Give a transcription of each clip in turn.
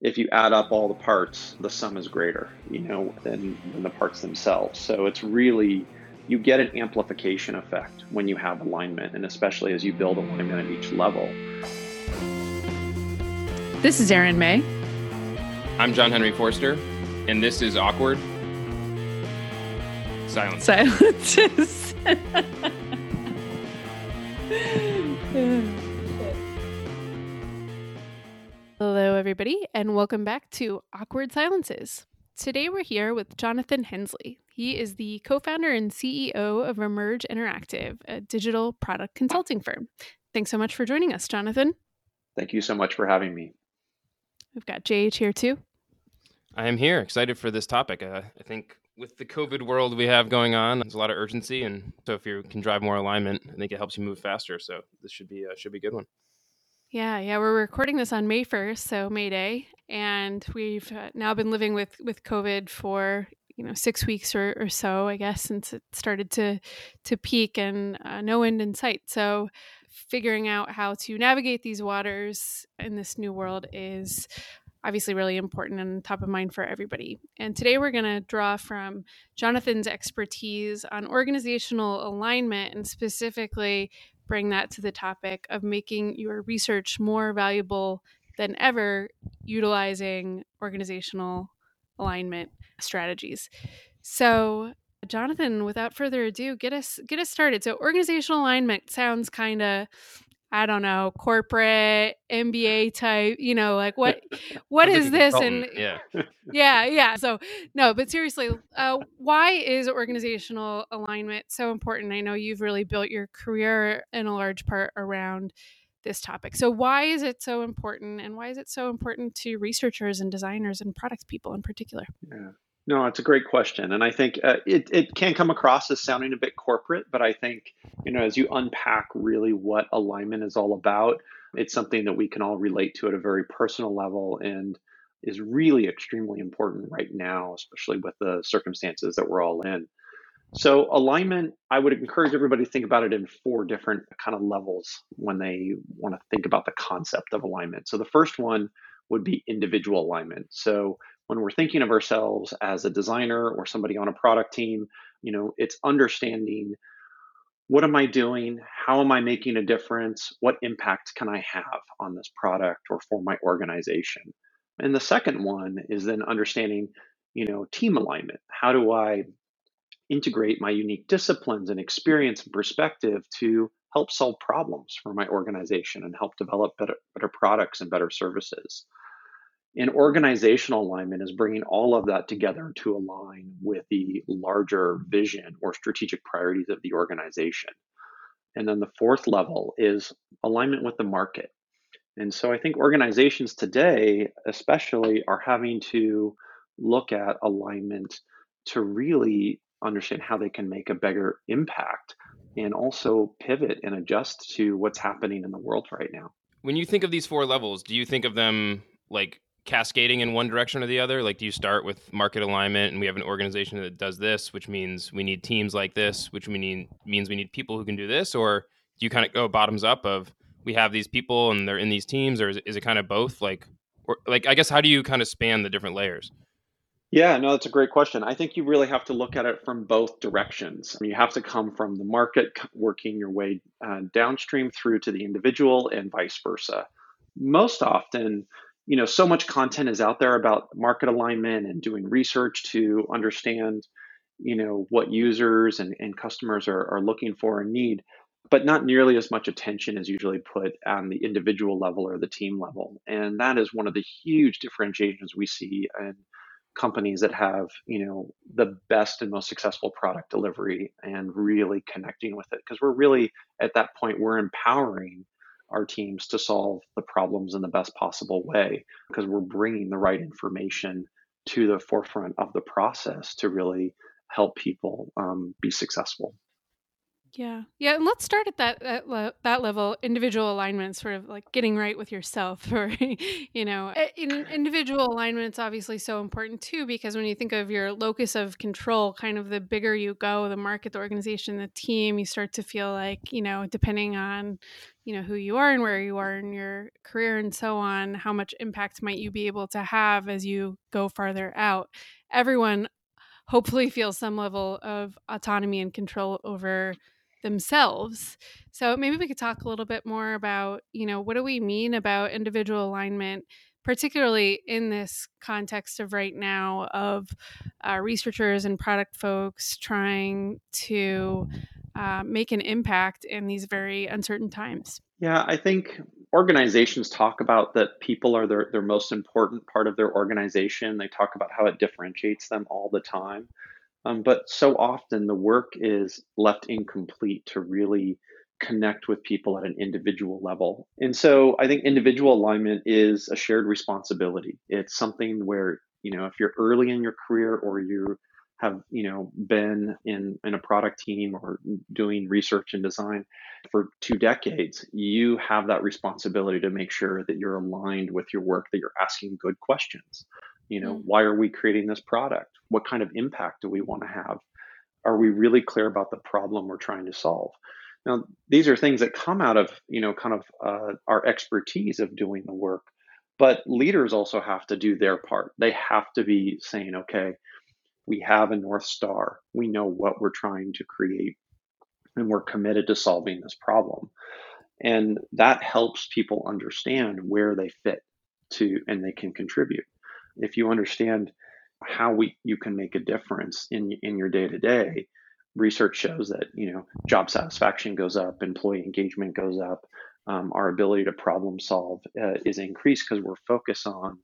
if you add up all the parts, the sum is greater, you know, than, than the parts themselves. So it's really you get an amplification effect when you have alignment, and especially as you build alignment at each level. This is Erin May. I'm John Henry Forster, and this is Awkward Silence. Silences. Hello, everybody, and welcome back to Awkward Silences. Today we're here with Jonathan Hensley. He is the co founder and CEO of Emerge Interactive, a digital product consulting firm. Thanks so much for joining us, Jonathan. Thank you so much for having me. We've got JH here too. I am here, excited for this topic. Uh, I think with the COVID world we have going on, there's a lot of urgency, and so if you can drive more alignment, I think it helps you move faster. So this should be uh, should be a good one. Yeah, yeah, we're recording this on May 1st, so May Day, and we've uh, now been living with with COVID for you know six weeks or, or so, I guess, since it started to to peak and uh, no end in sight. So, figuring out how to navigate these waters in this new world is obviously really important and top of mind for everybody. And today we're going to draw from Jonathan's expertise on organizational alignment and specifically bring that to the topic of making your research more valuable than ever utilizing organizational alignment strategies. So, Jonathan, without further ado, get us get us started. So, organizational alignment sounds kind of I don't know, corporate MBA type, you know, like what what is this and yeah. yeah, yeah. So, no, but seriously, uh, why is organizational alignment so important? I know you've really built your career in a large part around this topic. So, why is it so important and why is it so important to researchers and designers and product people in particular? Yeah. No, it's a great question, and I think uh, it it can come across as sounding a bit corporate, but I think you know as you unpack really what alignment is all about, it's something that we can all relate to at a very personal level, and is really extremely important right now, especially with the circumstances that we're all in. So alignment, I would encourage everybody to think about it in four different kind of levels when they want to think about the concept of alignment. So the first one would be individual alignment. So when we're thinking of ourselves as a designer or somebody on a product team, you know, it's understanding what am I doing? How am I making a difference? What impact can I have on this product or for my organization? And the second one is then understanding, you know, team alignment. How do I integrate my unique disciplines and experience and perspective to help solve problems for my organization and help develop better, better products and better services? And organizational alignment is bringing all of that together to align with the larger vision or strategic priorities of the organization. And then the fourth level is alignment with the market. And so I think organizations today, especially, are having to look at alignment to really understand how they can make a bigger impact and also pivot and adjust to what's happening in the world right now. When you think of these four levels, do you think of them like cascading in one direction or the other? Like, do you start with market alignment and we have an organization that does this, which means we need teams like this, which we need, means we need people who can do this? Or do you kind of go bottoms up of we have these people and they're in these teams, or is is it kind of both? Like, or like, I guess, how do you kind of span the different layers? Yeah, no, that's a great question. I think you really have to look at it from both directions. You have to come from the market, working your way uh, downstream through to the individual, and vice versa. Most often, you know, so much content is out there about market alignment and doing research to understand, you know, what users and, and customers are, are looking for and need, but not nearly as much attention is usually put on the individual level or the team level. And that is one of the huge differentiations we see in companies that have, you know, the best and most successful product delivery and really connecting with it. Because we're really at that point, we're empowering our teams to solve the problems in the best possible way because we're bringing the right information to the forefront of the process to really help people um, be successful. Yeah, yeah, and let's start at that that, le- that level. Individual alignment, sort of like getting right with yourself, or you know, eh, in individual alignment, it's obviously so important too because when you think of your locus of control, kind of the bigger you go, the market, the organization, the team, you start to feel like you know, depending on you know who you are and where you are in your career and so on, how much impact might you be able to have as you go farther out. Everyone hopefully feels some level of autonomy and control over themselves. So maybe we could talk a little bit more about, you know, what do we mean about individual alignment, particularly in this context of right now of uh, researchers and product folks trying to uh, make an impact in these very uncertain times. Yeah, I think organizations talk about that people are their, their most important part of their organization. They talk about how it differentiates them all the time. Um, but so often the work is left incomplete to really connect with people at an individual level. And so I think individual alignment is a shared responsibility. It's something where, you know, if you're early in your career or you have, you know, been in, in a product team or doing research and design for two decades, you have that responsibility to make sure that you're aligned with your work, that you're asking good questions. You know, mm. why are we creating this product? What kind of impact do we want to have? Are we really clear about the problem we're trying to solve? Now, these are things that come out of, you know, kind of uh, our expertise of doing the work. But leaders also have to do their part. They have to be saying, okay, we have a North Star. We know what we're trying to create, and we're committed to solving this problem. And that helps people understand where they fit to and they can contribute if you understand how we you can make a difference in in your day to day, research shows that you know job satisfaction goes up, employee engagement goes up, um, our ability to problem solve uh, is increased because we're focused on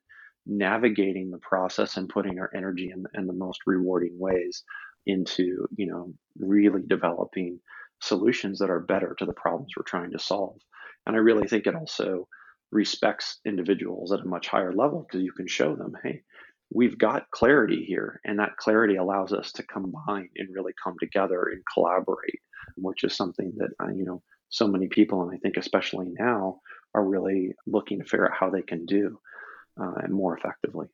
navigating the process and putting our energy in, in the most rewarding ways into you know really developing solutions that are better to the problems we're trying to solve. And I really think it also respects individuals at a much higher level because you can show them, hey, we've got clarity here, and that clarity allows us to combine and really come together and collaborate, which is something that uh, you know so many people, and I think especially now, are really looking to figure out how they can do uh, more effectively.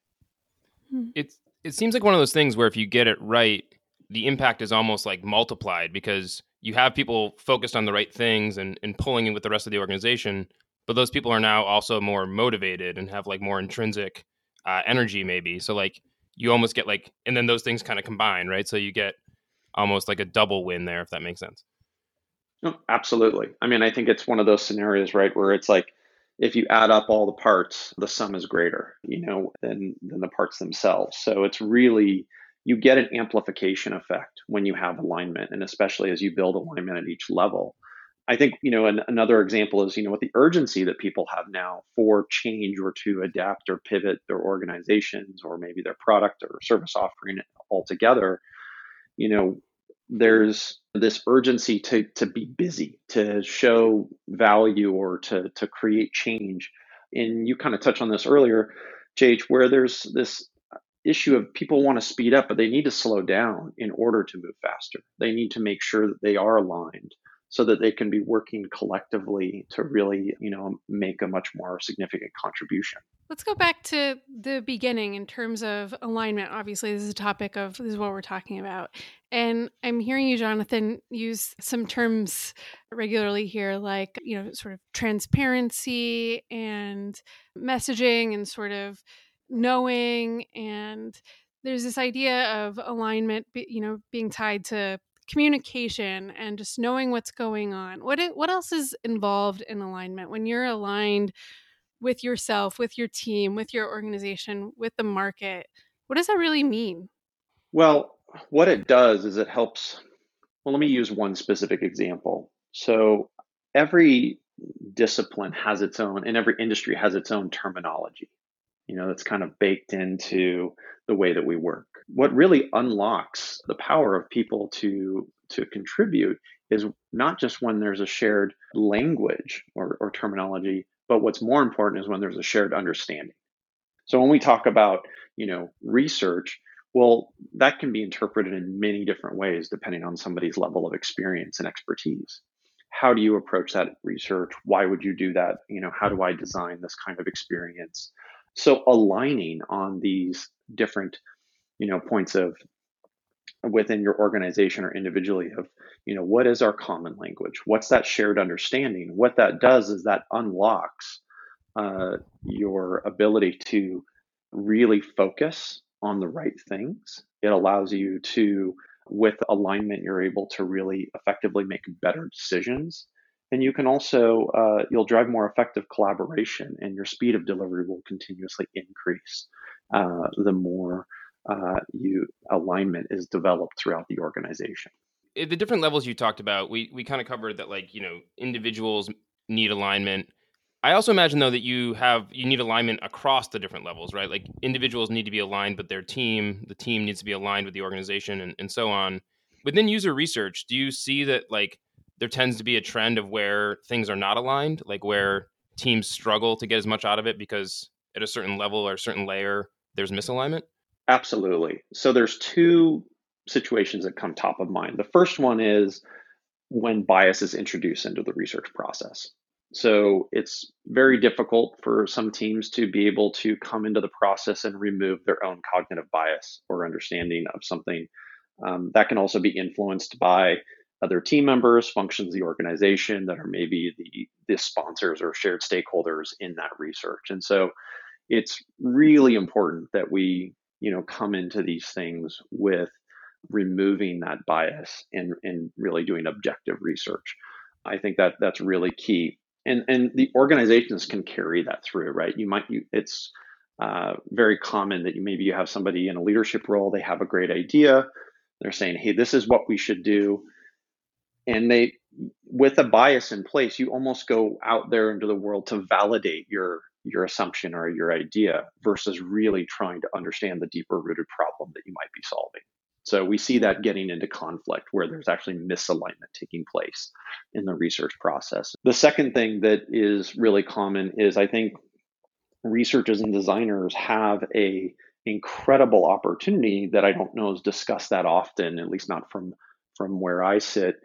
Hmm. It's it seems like one of those things where if you get it right, the impact is almost like multiplied because you have people focused on the right things and, and pulling in with the rest of the organization but those people are now also more motivated and have like more intrinsic uh, energy maybe. So like you almost get like and then those things kind of combine right? So you get almost like a double win there if that makes sense. Oh, absolutely. I mean i think it's one of those scenarios right where it's like if you add up all the parts the sum is greater you know than than the parts themselves. So it's really you get an amplification effect when you have alignment and especially as you build alignment at each level I think you know an, another example is you know with the urgency that people have now for change or to adapt or pivot their organizations or maybe their product or service offering altogether. You know, there's this urgency to to be busy, to show value or to to create change. And you kind of touched on this earlier, JH, where there's this issue of people want to speed up, but they need to slow down in order to move faster. They need to make sure that they are aligned so that they can be working collectively to really, you know, make a much more significant contribution. Let's go back to the beginning in terms of alignment. Obviously, this is a topic of this is what we're talking about. And I'm hearing you, Jonathan, use some terms regularly here, like, you know, sort of transparency and messaging and sort of knowing. And there's this idea of alignment, you know, being tied to communication and just knowing what's going on. What it, what else is involved in alignment when you're aligned with yourself, with your team, with your organization, with the market? What does that really mean? Well, what it does is it helps. Well, let me use one specific example. So every discipline has its own, and every industry has its own terminology. You know, that's kind of baked into the way that we work. What really unlocks the power of people to to contribute is not just when there's a shared language or, or terminology, but what's more important is when there's a shared understanding. So when we talk about, you know, research, Well, that can be interpreted in many different ways depending on somebody's level of experience and expertise. How do you approach that research? Why would you do that? You know, how do I design this kind of experience? So aligning on these different, you know, points of within your organization or individually of you know what is our common language? What's that shared understanding? What that does is that unlocks uh, your ability to really focus on the right things. It allows you to with alignment you're able to really effectively make better decisions. And you can also uh, you'll drive more effective collaboration and your speed of delivery will continuously increase uh, the more uh, you alignment is developed throughout the organization. The different levels you talked about, we we kind of covered that like you know individuals need alignment. I also imagine though that you have you need alignment across the different levels, right? Like individuals need to be aligned with their team, the team needs to be aligned with the organization, and, and so on. Within user research, do you see that like there tends to be a trend of where things are not aligned, like where teams struggle to get as much out of it because at a certain level or a certain layer there's misalignment? Absolutely. So there's two situations that come top of mind. The first one is when bias is introduced into the research process. So it's very difficult for some teams to be able to come into the process and remove their own cognitive bias or understanding of something. Um, that can also be influenced by other team members, functions the organization that are maybe the, the sponsors or shared stakeholders in that research. And so it's really important that we you know come into these things with removing that bias and and really doing objective research. I think that that's really key. And and the organizations can carry that through right? You might you it's uh, very common that you maybe you have somebody in a leadership role they have a great idea. They're saying hey this is what we should do. And they with a bias in place you almost go out there into the world to validate your your assumption or your idea versus really trying to understand the deeper rooted problem that you might be solving. So we see that getting into conflict where there's actually misalignment taking place in the research process. The second thing that is really common is I think researchers and designers have a incredible opportunity that I don't know is discussed that often, at least not from from where I sit,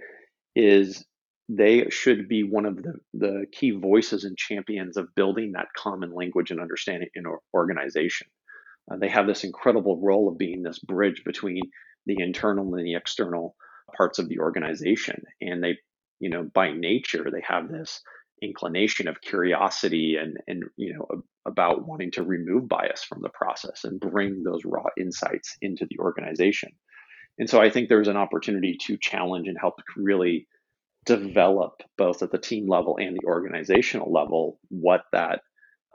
is they should be one of the, the key voices and champions of building that common language and understanding in an organization. Uh, they have this incredible role of being this bridge between the internal and the external parts of the organization. And they, you know, by nature, they have this inclination of curiosity and, and you know, about wanting to remove bias from the process and bring those raw insights into the organization. And so I think there's an opportunity to challenge and help really develop both at the team level and the organizational level what that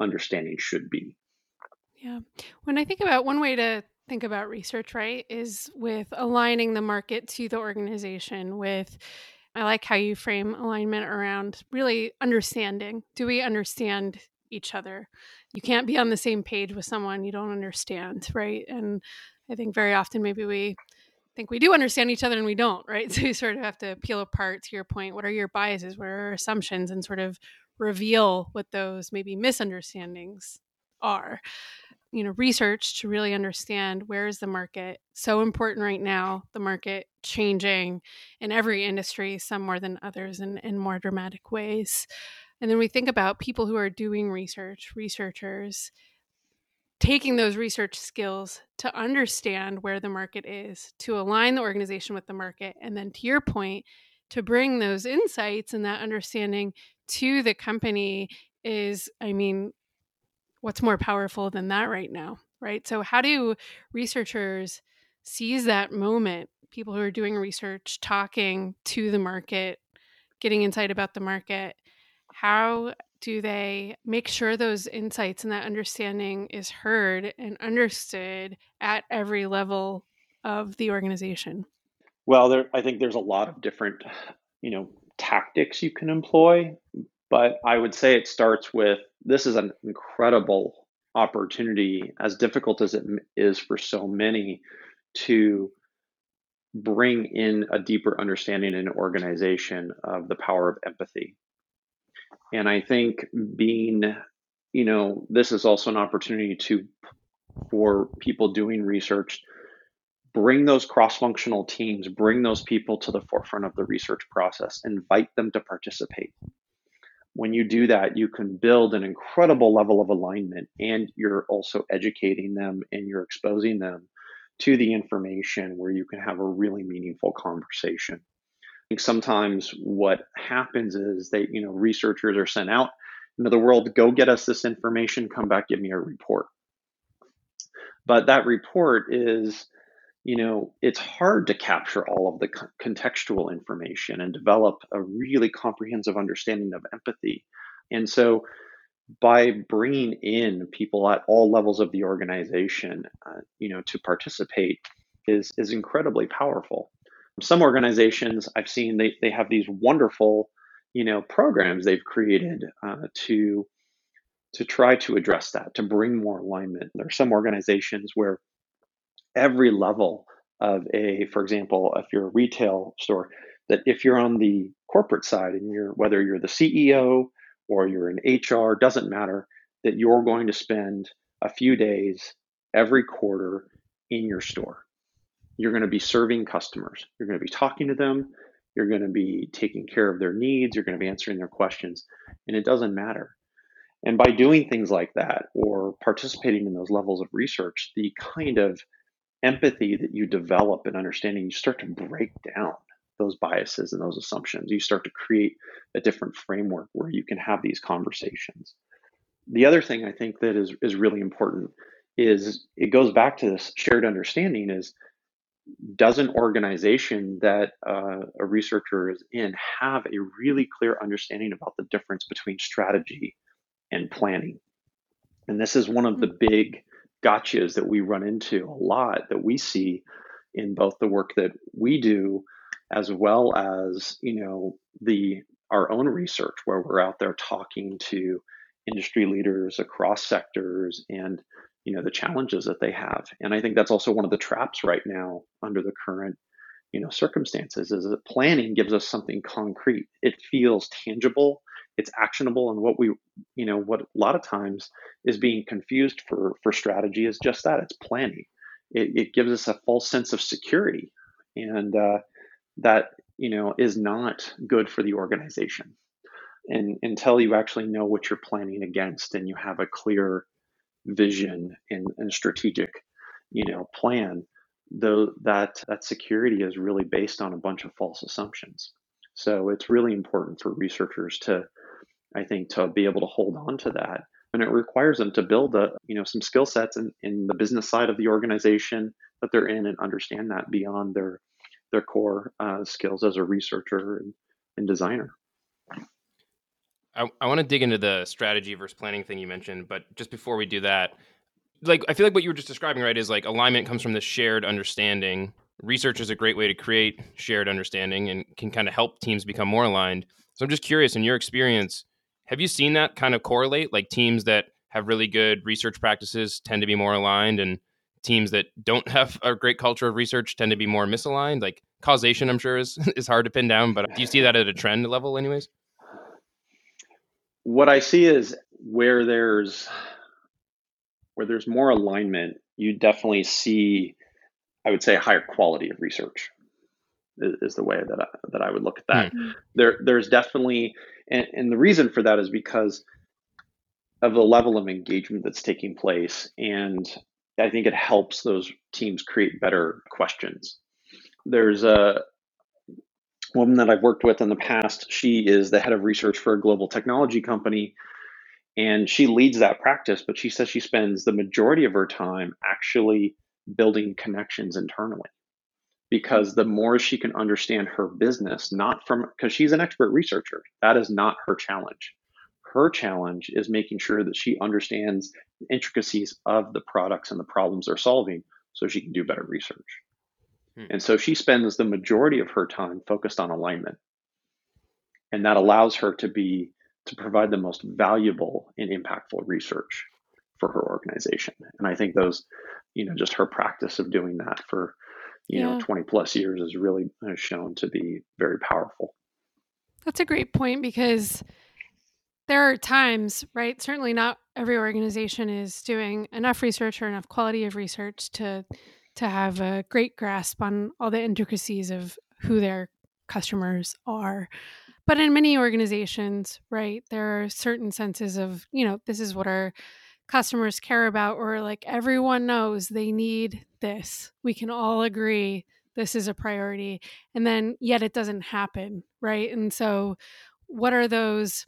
understanding should be. Yeah. When I think about one way to think about research, right, is with aligning the market to the organization with I like how you frame alignment around really understanding. Do we understand each other? You can't be on the same page with someone you don't understand, right? And I think very often maybe we think we do understand each other and we don't, right? So you sort of have to peel apart to your point. What are your biases? What are your assumptions? And sort of reveal what those maybe misunderstandings are. You know, research to really understand where is the market so important right now, the market changing in every industry, some more than others in, in more dramatic ways. And then we think about people who are doing research, researchers, taking those research skills to understand where the market is, to align the organization with the market, and then to your point, to bring those insights and that understanding to the company is, I mean, what's more powerful than that right now, right? So, how do researchers seize that moment? People who are doing research, talking to the market, getting insight about the market. How do they make sure those insights and that understanding is heard and understood at every level of the organization? Well, there, I think there's a lot of different, you know, tactics you can employ, but I would say it starts with this is an incredible opportunity, as difficult as it is for so many, to bring in a deeper understanding in an organization of the power of empathy and I think being, you know, this is also an opportunity to, for people doing research bring those cross-functional teams bring those people to the forefront of the research process invite them to participate. When you do that you can build an incredible level of alignment and you're also educating them and you're exposing them to the information where you can have a really meaningful conversation think sometimes what happens is they you know researchers are sent out into the world go get us this information come back give me a report. But that report is you know it's hard to capture all of the contextual information and develop a really comprehensive understanding of empathy. And so by bringing in people at all levels of the organization uh, you know to participate is is incredibly powerful some organizations i've seen they, they have these wonderful you know programs they've created uh, to to try to address that, to bring more alignment. There are some organizations where every level of a, for example, if you're a retail store, that if you're on the corporate side and you're whether you're the CEO or you're in HR, doesn't matter, that you're going to spend a few days every quarter in your store. You're going to be serving customers. You're going to be talking to them. You're going to be taking care of their needs. You're going to be answering their questions. And it doesn't matter and by doing things like that or participating in those levels of research, the kind of empathy that you develop and understanding, you start to break down those biases and those assumptions. You start to create a different framework where you can have these conversations. The other thing I think that is, is really important is it goes back to this shared understanding is does an organization that uh, a researcher is in have a really clear understanding about the difference between strategy and planning. And this is one of the hmm. big gotchas that we run into a lot that we see in both the work that we do as well as, you know, the our own research where we're out there talking to industry leaders across sectors and you know the challenges that they have. And i think that's also one of the traps right now under the current you know circumstances is that planning gives us something concrete. It feels tangible. It's actionable. And what we you know what a lot of times is being confused for for strategy is just that it's planning. It, it gives us a false sense of security. And uh, that you know is not good for the organization. And until you actually know what you're planning against and you have a clear vision and, and strategic you know plan though that that security is really based on a bunch of false assumptions so it's really important for researchers to I think, to be able to hold on to that. And it requires them to build a, you know, some skill sets in, in the business side of the organization that they're in and understand that beyond their their core uh, skills as a researcher and, and designer. I, I want to dig into the strategy versus planning thing you mentioned, but just before we do that, like I feel like what you were just describing, right, is like alignment comes from the shared understanding. Research is a great way to create shared understanding and can kind of help teams become more aligned. So I'm just curious, in your experience, have you seen that kind of correlate? Like teams that have really good research practices tend to be more aligned, and teams that don't have a great culture of research tend to be more misaligned. Like causation, I'm sure is is hard to pin down, but do you see that at a trend level, anyways? What I see is where there's where there's more alignment, you definitely see, I would say, a higher quality of research is, the way that I, that I would look at that. Mm-hmm. There, there's definitely, and, and the reason for that is because of the level of engagement that's taking place, and I think it helps those teams create better questions. There's a woman that I've worked with in the past. She is the head of research for a global technology company, and she leads that practice. But she says she spends the majority of her time actually building connections internally because the more she can understand her business, not from because she's an expert researcher, that is not her challenge. Her challenge is making sure that she understands the intricacies of the products and the problems they're solving so she can do better research. Hmm. And so she spends the majority of her time focused on alignment. And that allows her to be to provide the most valuable and impactful research for her organization. And I think those, you know, just her practice of doing that for you yeah. know 20 plus years is really shown to be very powerful that's a great point because there are times right certainly not every organization is doing enough research or enough quality of research to to have a great grasp on all the intricacies of who their customers are. But in many organizations, right, there are certain senses of, you know, this is what our customers care about, or like everyone knows they need this. We can all agree this is a priority. And then yet it doesn't happen, right? And so, what are those,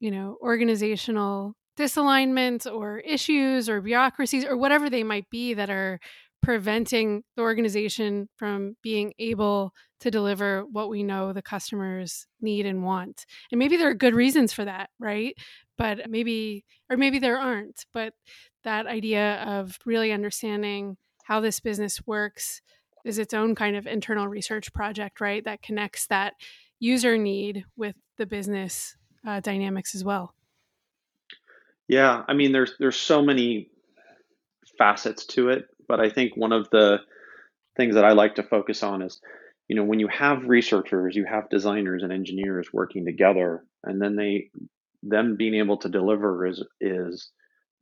you know, organizational disalignments or issues or bureaucracies or whatever they might be that are preventing the organization from being able to deliver what we know the customers need and want. And maybe there are good reasons for that, right? But maybe, or maybe there aren't. But that idea of really understanding how this business works is its own kind of internal research project, right? That connects that user need with the business uh, dynamics as well. Yeah, I mean, there's there's so many facets to it, but I think one of the things that I like to focus on is, you know, when you have researchers, you have designers and engineers working together, and then they them being able to deliver is is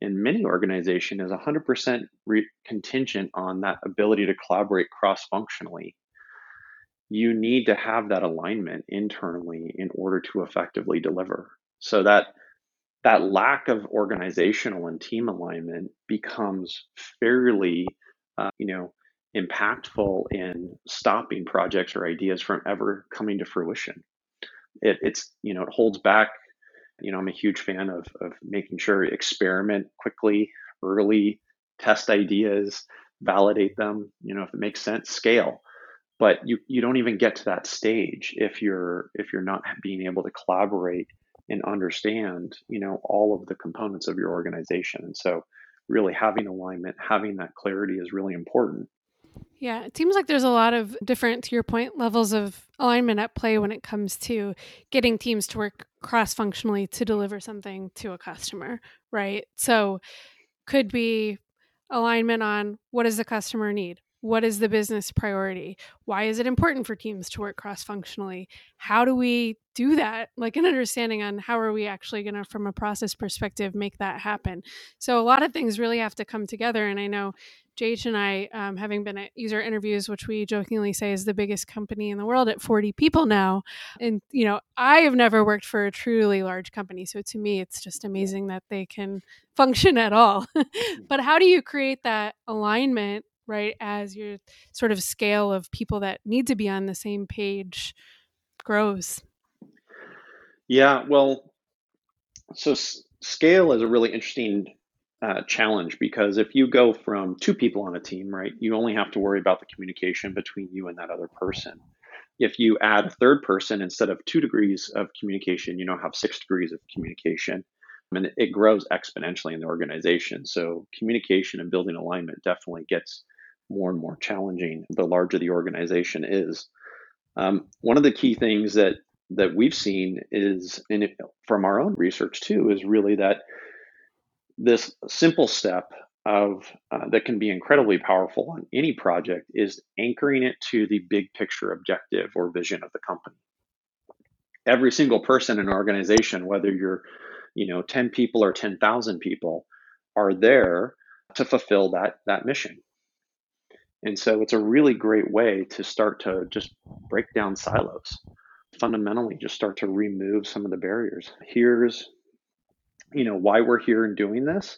in many organization is 100% re- contingent on that ability to collaborate cross functionally. You need to have that alignment internally in order to effectively deliver. So that that lack of organizational and team alignment becomes fairly, uh, you know, impactful in stopping projects or ideas from ever coming to fruition. It, it's you know it holds back. You know, I'm a huge fan of of making sure experiment quickly, early, test ideas, validate them. You know, if it makes sense, scale. But you you don't even get to that stage if you're if you're not being able to collaborate and understand, you know, all of the components of your organization. And so really having alignment, having that clarity is really important. Yeah, it seems like there's a lot of different, to your point, levels of alignment at play when it comes to getting teams to work cross functionally to deliver something to a customer, right? So, could be alignment on what does the customer need? What is the business priority? Why is it important for teams to work cross functionally? How do we do that? Like an understanding on how are we actually going to, from a process perspective, make that happen? So a lot of things really have to come together. And I know JH and I, um, having been at user interviews, which we jokingly say is the biggest company in the world at 40 people now. And, you know, I have never worked for a truly large company. So to me, it's just amazing that they can function at all. but how do you create that alignment right as your sort of scale of people that need to be on the same page grows? Yeah well so s- scale is a really interesting uh, challenge because if you go from two people on a team right you only have to worry about the communication between you and that other person. If you add a third person instead of two degrees of communication you now have six degrees of communication and it grows exponentially in the organization. So communication and building alignment definitely gets more and more challenging the larger the organization is. Um, one of the key things that that we've seen is, and from our own research too, is really that this simple step of uh, that can be incredibly powerful on any project is anchoring it to the big picture objective or vision of the company. Every single person in an organization, whether you're, you know, 10 people or 10,000 people, are there to fulfill that that mission. And so it's a really great way to start to just break down silos. Fundamentally, just start to remove some of the barriers. Here's, you know, why we're here and doing this.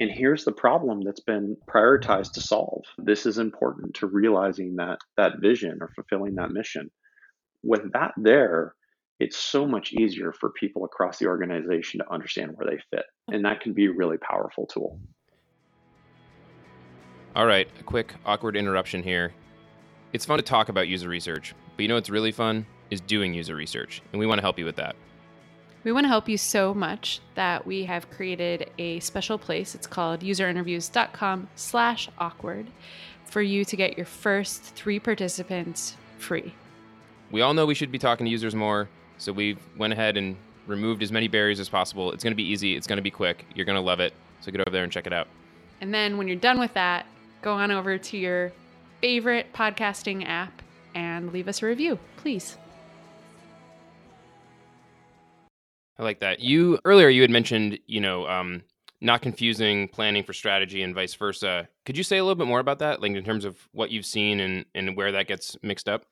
And here's the problem that's been prioritized to solve. This is important to realizing that that vision or fulfilling that mission. With that there, it's so much easier for people across the organization to understand where they fit. And that can be a really powerful tool. All right, a quick awkward interruption here. It's fun to talk about user research, but you know what's really fun is doing user research, and we want to help you with that. We want to help you so much that we have created a special place. It's called userinterviews.com slash awkward for you to get your first three participants free. We all know we should be talking to users more, so we went ahead and removed as many barriers as possible. It's going to be easy. It's going to be quick. You're going to love it. So get over there and check it out. And then when you're done with that, go on over to your favorite podcasting app and leave us a review, please. I like that. You earlier you had mentioned, you know, um, not confusing planning for strategy and vice versa. Could you say a little bit more about that, like in terms of what you've seen and, and where that gets mixed up?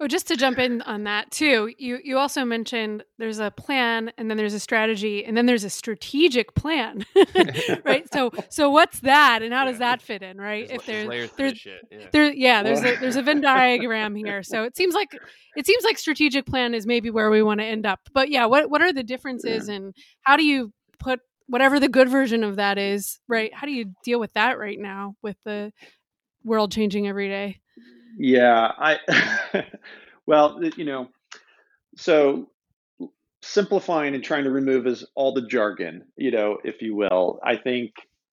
Oh, just to jump in on that too, you you also mentioned there's a plan and then there's a strategy and then there's a strategic plan, right? so so what's that and how does that fit in, right? There's, if there's there's yeah. there yeah there's a, there's a Venn diagram here, so it seems like it seems like strategic plan is maybe where we want to end up. But yeah, what what are the differences yeah. and how do you put whatever the good version of that is, right? How do you deal with that right now with the world changing every day? Yeah, I well, you know, so simplifying and trying to remove is all the jargon, you know, if you will. I think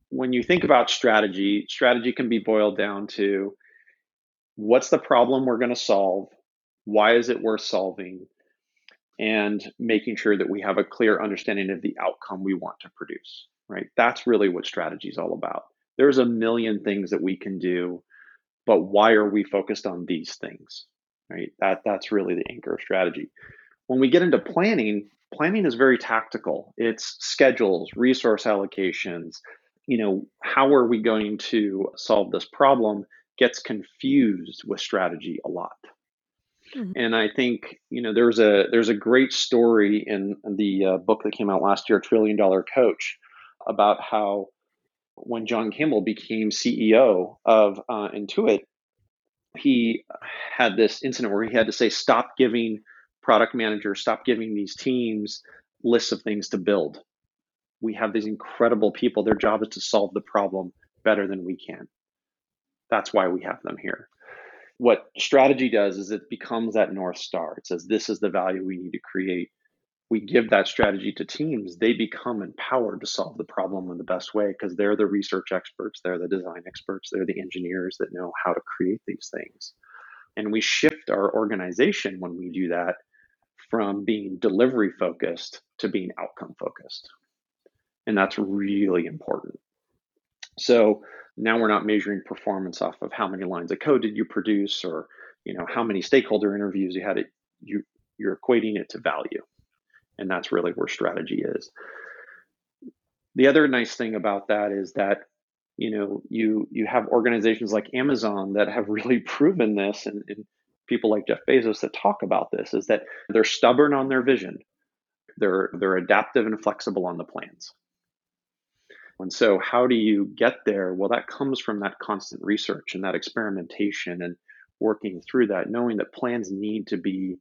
when you think about strategy, strategy can be boiled down to what's the problem we're going to solve? Why is it worth solving? And making sure that we have a clear understanding of the outcome we want to produce, right? That's really what strategy is all about. There's a million things that we can do but why are we focused on these things right? That that's really the anchor of strategy. When we get into planning planning is very tactical. It's schedules resource allocations you know how are we going to solve this problem gets confused with strategy a lot. Mm-hmm. and i think you know there's a there's a great story in the uh, book that came out last year trillion dollar coach about how when John Campbell became CEO of uh, Intuit, he had this incident where he had to say, stop giving product managers, stop giving these teams lists of things to build. We have these incredible people. Their job is to solve the problem better than we can. That's why we have them here. What strategy does is it becomes that North Star. It says, this is the value we need to create we give that strategy to teams, they become empowered to solve the problem in the best way because they're the research experts, they're the design experts, they're the engineers that know how to create these things. And we shift our organization when we do that from being delivery focused to being outcome focused. And that's really important. So now we're not measuring performance off of how many lines of code did you produce or you know how many stakeholder interviews you had it you you're equating it to value and that's really where strategy is. The other nice thing about that is that you know you you have organizations like Amazon that have really proven this, and, and people like Jeff Bezos that talk about this is that they're stubborn on their vision, they're they're adaptive and flexible on the plans. And so, how do you get there? Well, that comes from that constant research and that experimentation and working through that, knowing that plans need to be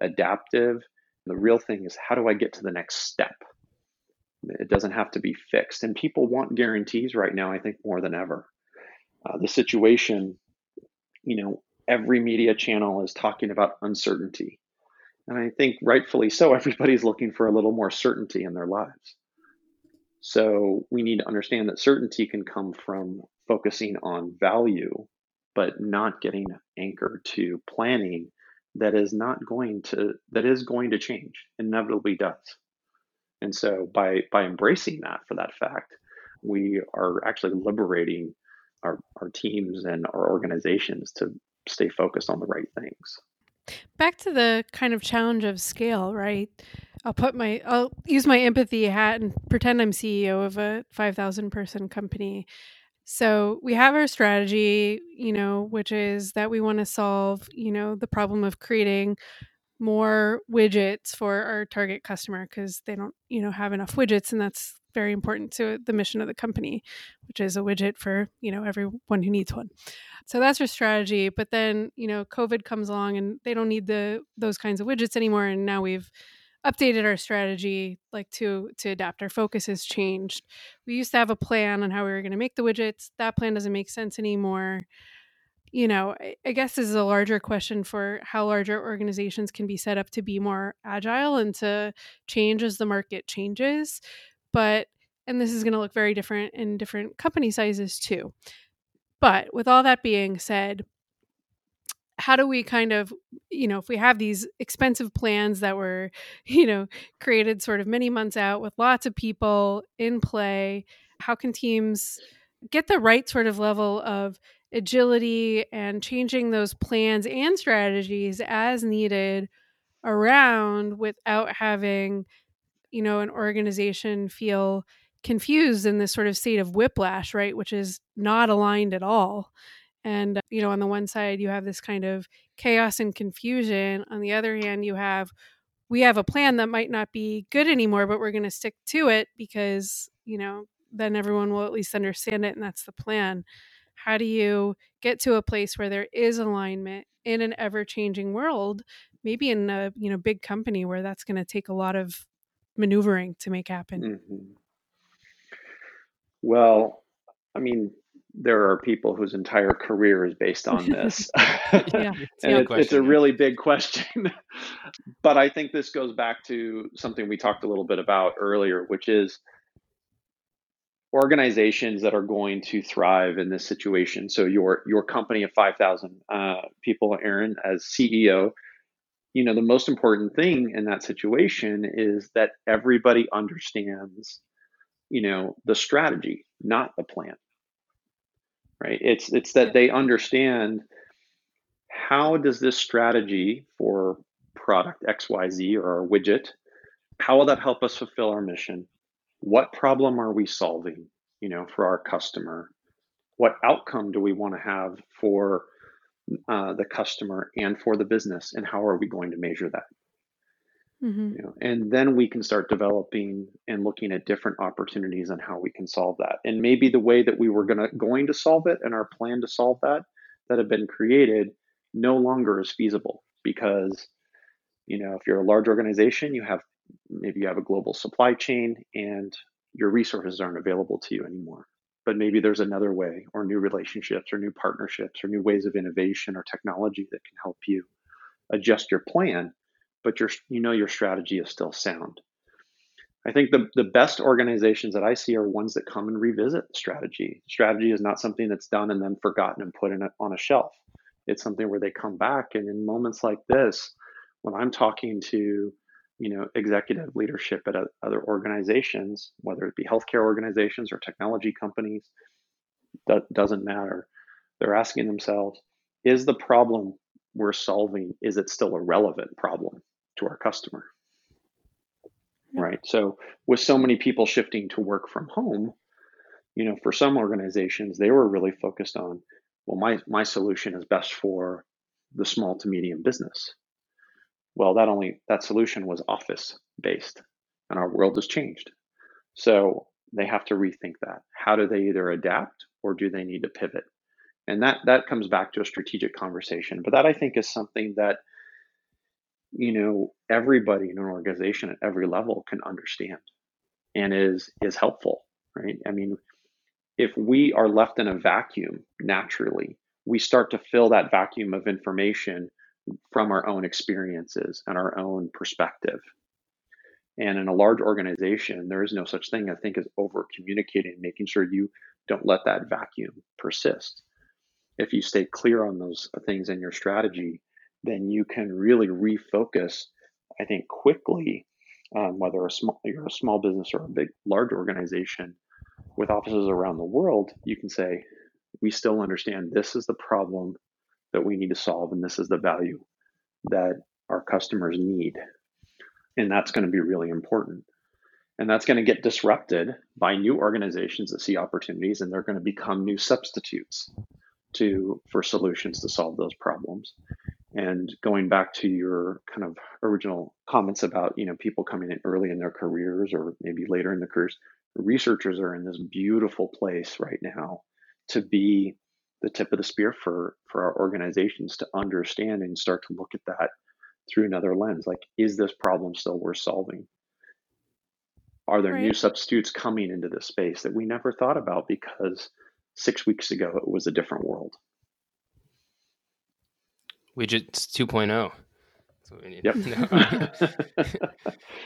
adaptive the real thing is how do I get to the next step? It doesn't have to be fixed. And people want guarantees right now, I think, more than ever. Uh, the situation, you know, every media channel is talking about uncertainty. And I think rightfully so, everybody's looking for a little more certainty in their lives. So we need to understand that certainty can come from focusing on value, but not getting anchored to planning that is not going to that is going to change inevitably does. And so by by embracing that for that fact we are actually liberating our, our teams and our organizations to stay focused on the right things. Back to the kind of challenge of scale right? I'll put my i'll use my empathy hat and pretend i'm ceo of a 5000 person company so we have our strategy, you know, which is that we want to solve, you know, the problem of creating more widgets for our target customer because they don't, you know, have enough widgets and that's very important to the mission of the company, which is a widget for, you know, everyone who needs one. So that's our strategy, but then, you know, COVID comes along and they don't need the those kinds of widgets anymore and now we've updated our strategy like to to adapt. Our focus has changed. We used to have a plan on how we were going to make the widgets. That plan doesn't make sense anymore. You know I, guess this is a larger question for how larger organizations can be set up to be more agile and to change as the market changes. But and this is going to look very different in different company sizes too. But with all that being said how do we kind of you know if we have these expensive plans that were you know created sort of many months out with lots of people in play how can teams get the right sort of level of agility and changing those plans and strategies as needed around without having you know an organization feel confused in this sort of state of whiplash, right? Which is not aligned at all. And, you know, on the one side, you have this kind of chaos and confusion. On the other hand, you have, we have a plan that might not be good anymore, but we're going to stick to it because, you know, then everyone will at least understand it and that's the plan. How do you get to a place where there is alignment in an ever changing world? Maybe in a you know big company where that's going to take a lot of maneuvering to make happen. Mm-hmm. Well, I mean, there are people whose entire career is based on this. yeah, it's, and it, it's a really big question. but I think this goes back to something we talked a little bit about earlier, which is organizations that are going to thrive in this situation. So your your company of 5,000 uh, people, Erin, as CEO, you know the most important thing in that situation is that everybody understands, you know, the strategy, not the plan. Right? It's it's that they understand how does this strategy for product XYZ or our widget, how will that help us fulfill our mission? what problem are we solving you know for our customer what outcome do we want to have for uh, the customer and for the business and how are we going to measure that mm-hmm. you know, and then we can start developing and looking at different opportunities on how we can solve that and maybe the way that we were gonna going to solve it and our plan to solve that that have been created no longer is feasible because you know if you're a large organization you have maybe you have a global supply chain and your resources aren't available to you anymore but maybe there's another way or new relationships or new partnerships or new ways of innovation or technology that can help you adjust your plan but your you know your strategy is still sound. I think the, the best organizations that i see are ones that come and revisit strategy. Strategy is not something that's done and then forgotten and put in a, on a shelf. It's something where they come back and in moments like this when i'm talking to you know executive leadership at other organizations whether it be healthcare organizations or technology companies that doesn't matter. They're asking themselves is the problem we're solving is it still a relevant problem to our customer right so with so many people shifting to work from home you know for some organizations they were really focused on well my my solution is best for the small to medium business well, that only that solution was office based, and our world has changed. So they have to rethink that. How do they either adapt or do they need to pivot? And that that comes back to a strategic conversation. But that I think is something that you know everybody in an organization at every level can understand and is is helpful, right? I mean, if we are left in a vacuum naturally, we start to fill that vacuum of information from our own experiences and our own perspective. And in a large organization, there is no such thing, I think, as over communicating, making sure you don't let that vacuum persist. If you stay clear on those things in your strategy, then you can really refocus, I think, quickly, um, whether a small, you're a small business or a big, large organization with offices around the world, you can say, we still understand this is the problem that we need to solve, and this is the value that our customers need. And that's going to be really important. And that's going to get disrupted by new organizations that see opportunities, and they're going to become new substitutes to for solutions to solve those problems. And going back to your kind of original comments about you know people coming in early in their careers or maybe later in their careers, researchers are in this beautiful place right now to be the tip of the spear for for our organizations to understand and start to look at that through another lens. Like is this problem still worth solving? Are there right. new substitutes coming into this space that we never thought about because six weeks ago it was a different world widgets 2.0 yep.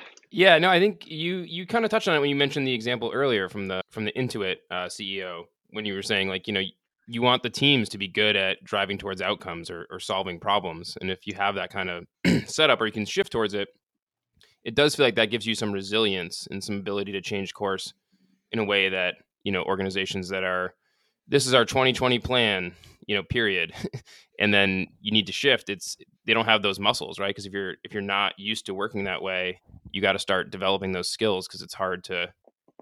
yeah no i think you you kind of touched on it when you mentioned the example earlier from the from the intuit uh, ceo when you were saying like you know you want the teams to be good at driving towards outcomes or, or solving problems. And if you have that kind of setup or you can shift towards it, it does feel like that gives you some resilience and some ability to change course in a way that, you know, organizations that are, this is our 2020 plan, you know, period. and then you need to shift. It's, they don't have those muscles, right? Because if you're, if you're not used to working that way, you got to start developing those skills because it's hard to,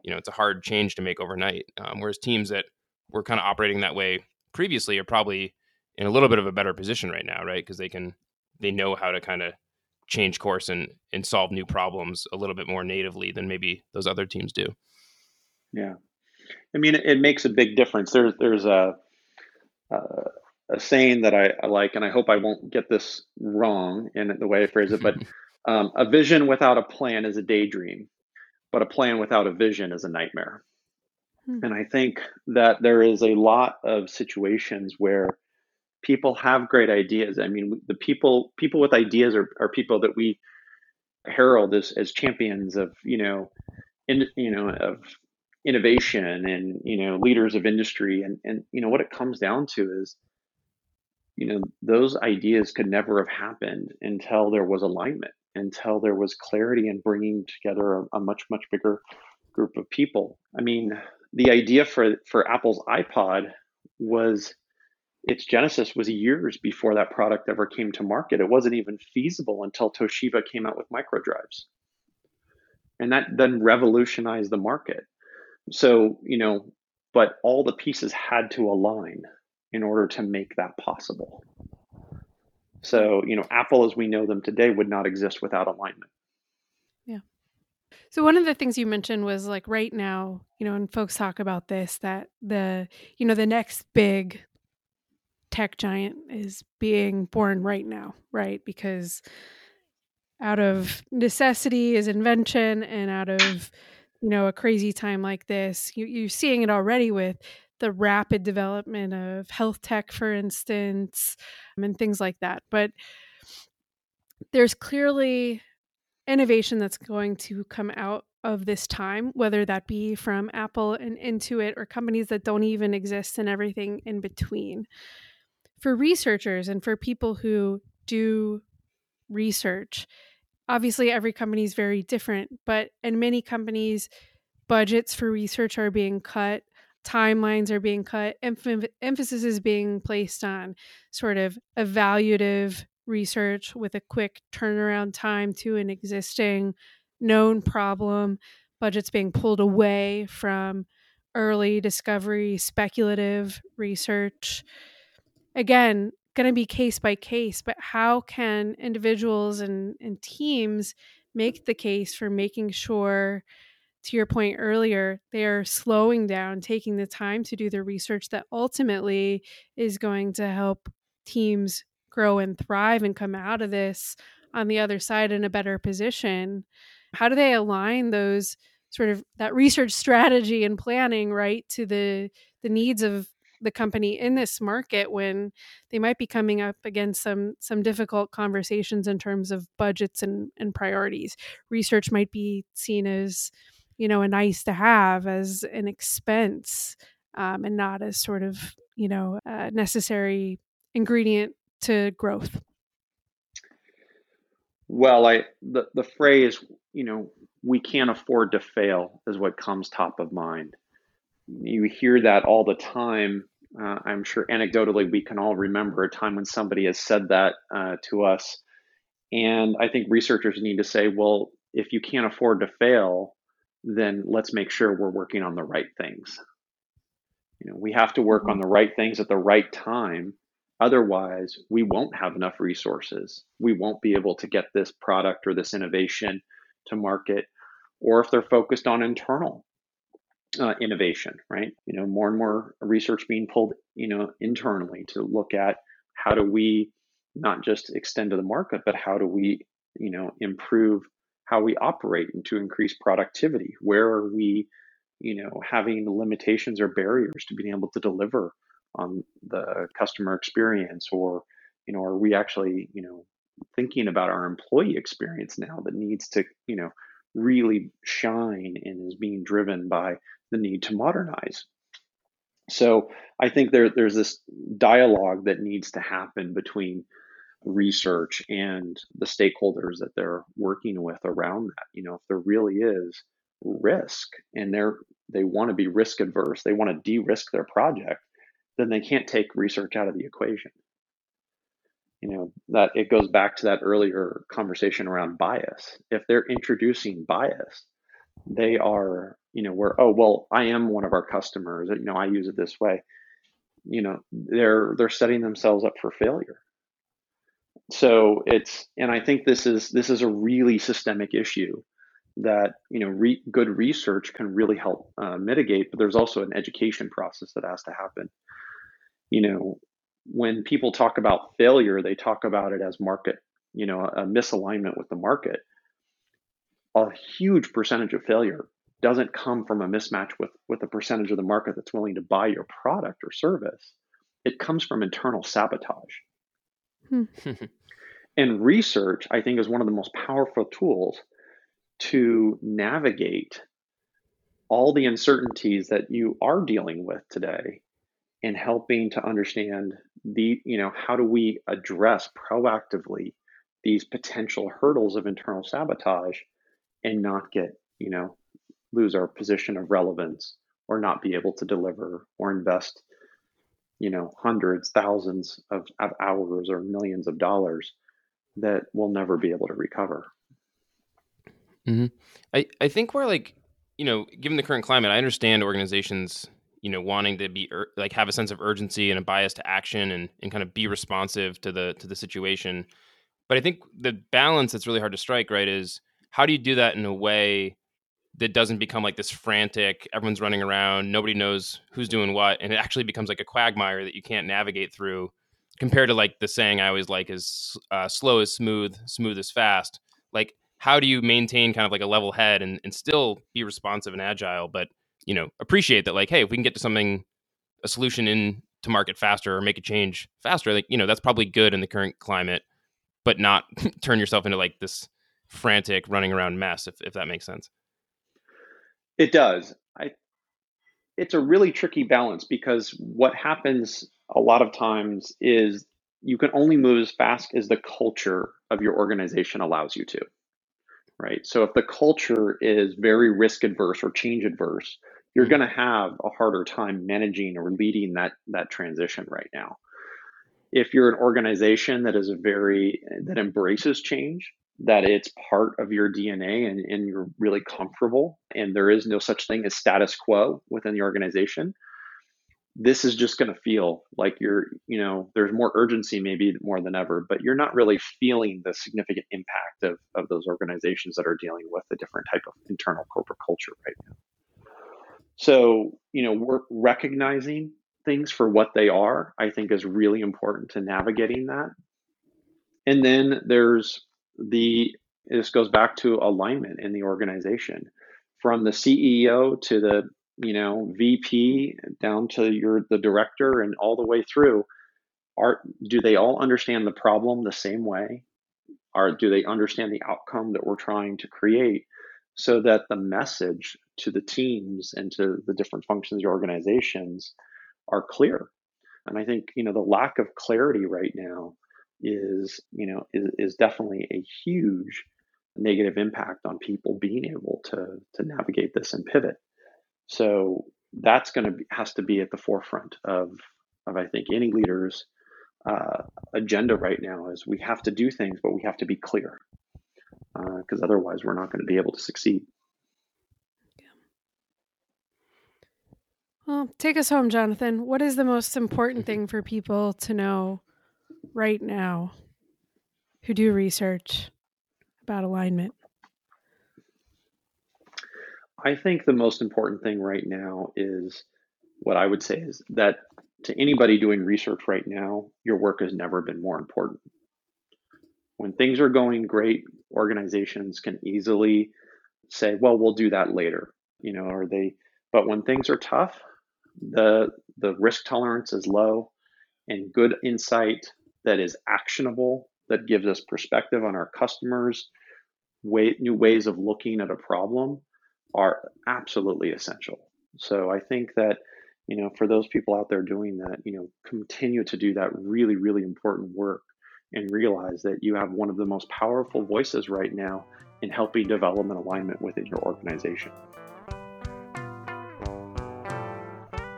you know it's a hard change to make overnight. Um, whereas teams that were kind of operating that way previously are probably in a little bit of a better position right now, right? Because they can they know how to kind of change course and and solve new problems a little bit more natively than maybe those other teams do. Yeah, I mean, it makes a big difference. There's there's a a, a saying that I, I, like, and I hope I won't get this wrong in the way I phrase it, but um, a vision without a plan is a daydream, but a plan without a vision is a nightmare. Hmm. And I think that there is a lot of situations where people have great ideas. I mean, the people people with ideas are, are people that we herald as, as champions of you know in you know of innovation and you know leaders of industry. And and you know what it comes down to is you know those ideas could never have happened until there was alignment until there was clarity and bringing together a, a much much bigger group of people. I mean the idea for for apple's ipod was its genesis was years before that product ever came to market. It wasn't even feasible until toshiba came out with microdrives. And that then revolutionized the market so, you know, but all the pieces had to align in order to make that possible. So, you know, Apple as we know them today would not exist without alignment. Yeah. So one of the things you mentioned was like right now, you know, and folks talk about this that the, you know, the next big tech giant is being born right now, right? Because out of necessity is invention and out of you know a crazy time like this you, you're seeing it already with the rapid development of health tech for instance and things like that but there's clearly innovation that's going to come out of this time whether that be from apple and intuit or companies that don't even exist and everything in between. For researchers and for people who do research obviously every company is very different, but in many companies, budgets for research are being cut, timelines are being cut, emph- emphasis is being placed on sort of evaluative research with a quick turnaround time to an existing known problem, budgets being pulled away from early discovery, speculative research. Again, going to be case by case, but how can individuals and, and teams make the case for making sure, to your point earlier, they're slowing down, taking the time to do the research that ultimately is going to help teams grow and thrive and come out of this on the other side in a better position? How do they align those? sort of that research strategy and planning right to the the needs of the company in this market when they might be coming up against some some difficult conversations in terms of budgets and, and priorities. Research might be seen as, you know, a nice to have as an expense um, and not as sort of, you know, a necessary ingredient to growth. Well, I the, the phrase, you know, we can't afford to fail is what comes top of mind you hear that all the time. Uh, I'm sure anecdotally we can all remember a time when somebody has said that uh, to us. And I think researchers need to say, well, if you can't afford to fail, then let's make sure we're working on the right things. You know, we have to work on the right things at the right time. Otherwise, we won't have enough resources. We won't be able to get this product or this innovation to market. Or if they're focused on internal uh, innovation, right? You know, more and more research being pulled, you know, internally to look at how do we not just extend to the market, but how do we, you know, improve how we operate and to increase productivity? Where are we, you know, having limitations or barriers to being able to deliver on the customer experience, or, you know, are we actually, you know, thinking about our employee experience now that needs to, you know, really shine and is being driven by the need to modernize. So I think there, there's this dialogue that needs to happen between research and the stakeholders that they're working with around that. You know, if there really is risk and they're they want to be risk adverse, they want to de-risk their project, then they can't take research out of the equation. You know, that it goes back to that earlier conversation around bias. If they're introducing bias, they are you know, where, oh, well, I am one of our customers, you know, I use it this way. You know, they're they're setting themselves up for failure. So it's and I think this is this is a really systemic issue that you know re, good research can really help uh, mitigate but there's also an education process that has to happen you know when people talk about failure they talk about it as market you know a misalignment with the market. A huge percentage of failure doesn't come from a mismatch with with the percentage of the market that's willing to buy your product or service. It comes from internal sabotage. Hmm. and research i think is one of the most powerful tools to navigate all the uncertainties that you are dealing with today and helping to understand the you know how do we address proactively these potential hurdles of internal sabotage and not get you know lose our position of relevance or not be able to deliver or invest you know hundreds thousands of, of hours or millions of dollars that we'll never be able to recover Mm-hmm. I, I think we're like, you know, given the current climate, I understand organizations, you know, wanting to be ur- like have a sense of urgency and a bias to action and, and kind of be responsive to the to the situation. But I think the balance that's really hard to strike, right, is how do you do that in a way that doesn't become like this frantic, everyone's running around, nobody knows who's doing what, and it actually becomes like a quagmire that you can't navigate through compared to like the saying I always like is uh, slow is smooth, smooth is fast. Like how do you maintain kind of like a level head and, and still be responsive and agile, but you know, appreciate that like, hey, if we can get to something, a solution in to market faster or make a change faster, like, you know, that's probably good in the current climate, but not turn yourself into like this frantic running around mess, if, if that makes sense. It does. I it's a really tricky balance because what happens a lot of times is you can only move as fast as the culture of your organization allows you to right? So if the culture is very risk adverse or change adverse, you're mm-hmm. going to have a harder time managing or leading that that transition right now. If you're an organization that is a very that embraces change, that it's part of your DNA and, and you're really comfortable and there is no such thing as status quo within the organization, this is just going to feel like you're, you know, there's more urgency maybe more than ever, but you're not really feeling the significant impact of, of those organizations that are dealing with a different type of internal corporate culture right now. So, you know, we're recognizing things for what they are, I think is really important to navigating that. And then there's the, this goes back to alignment in the organization from the CEO to the you know vp down to your the director and all the way through are do they all understand the problem the same way? Or do they understand the outcome that we're trying to create so that the message to the teams and to the different functions of organizations are clear? And i think you know the lack of clarity right now is you know is, is definitely a huge negative impact on people being able to to navigate this and pivot so that's going to has to be at the forefront of of I think any leader's uh, agenda right now is we have to do things, but we have to be clear because uh, otherwise we're not going to be able to succeed. Well, take us home, Jonathan. What is the most important thing for people to know right now who do research about alignment? I think the most important thing right now is what I would say is that to anybody doing research right now, your work has never been more important. When things are going great, organizations can easily say, well, we'll do that later, you know, or they, but when things are tough, the, the risk tolerance is low and good insight that is actionable, that gives us perspective on our customers, way, new ways of looking at a problem are absolutely essential. So I think that, you know, for those people out there doing that, you know, continue to do that really, really important work and realize that you have one of the most powerful voices right now in helping development alignment within your organization.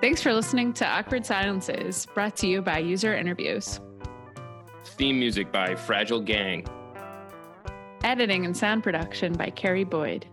Thanks for listening to Awkward Silences, brought to you by User Interviews. Theme music by Fragile Gang. Editing and sound production by Carrie Boyd.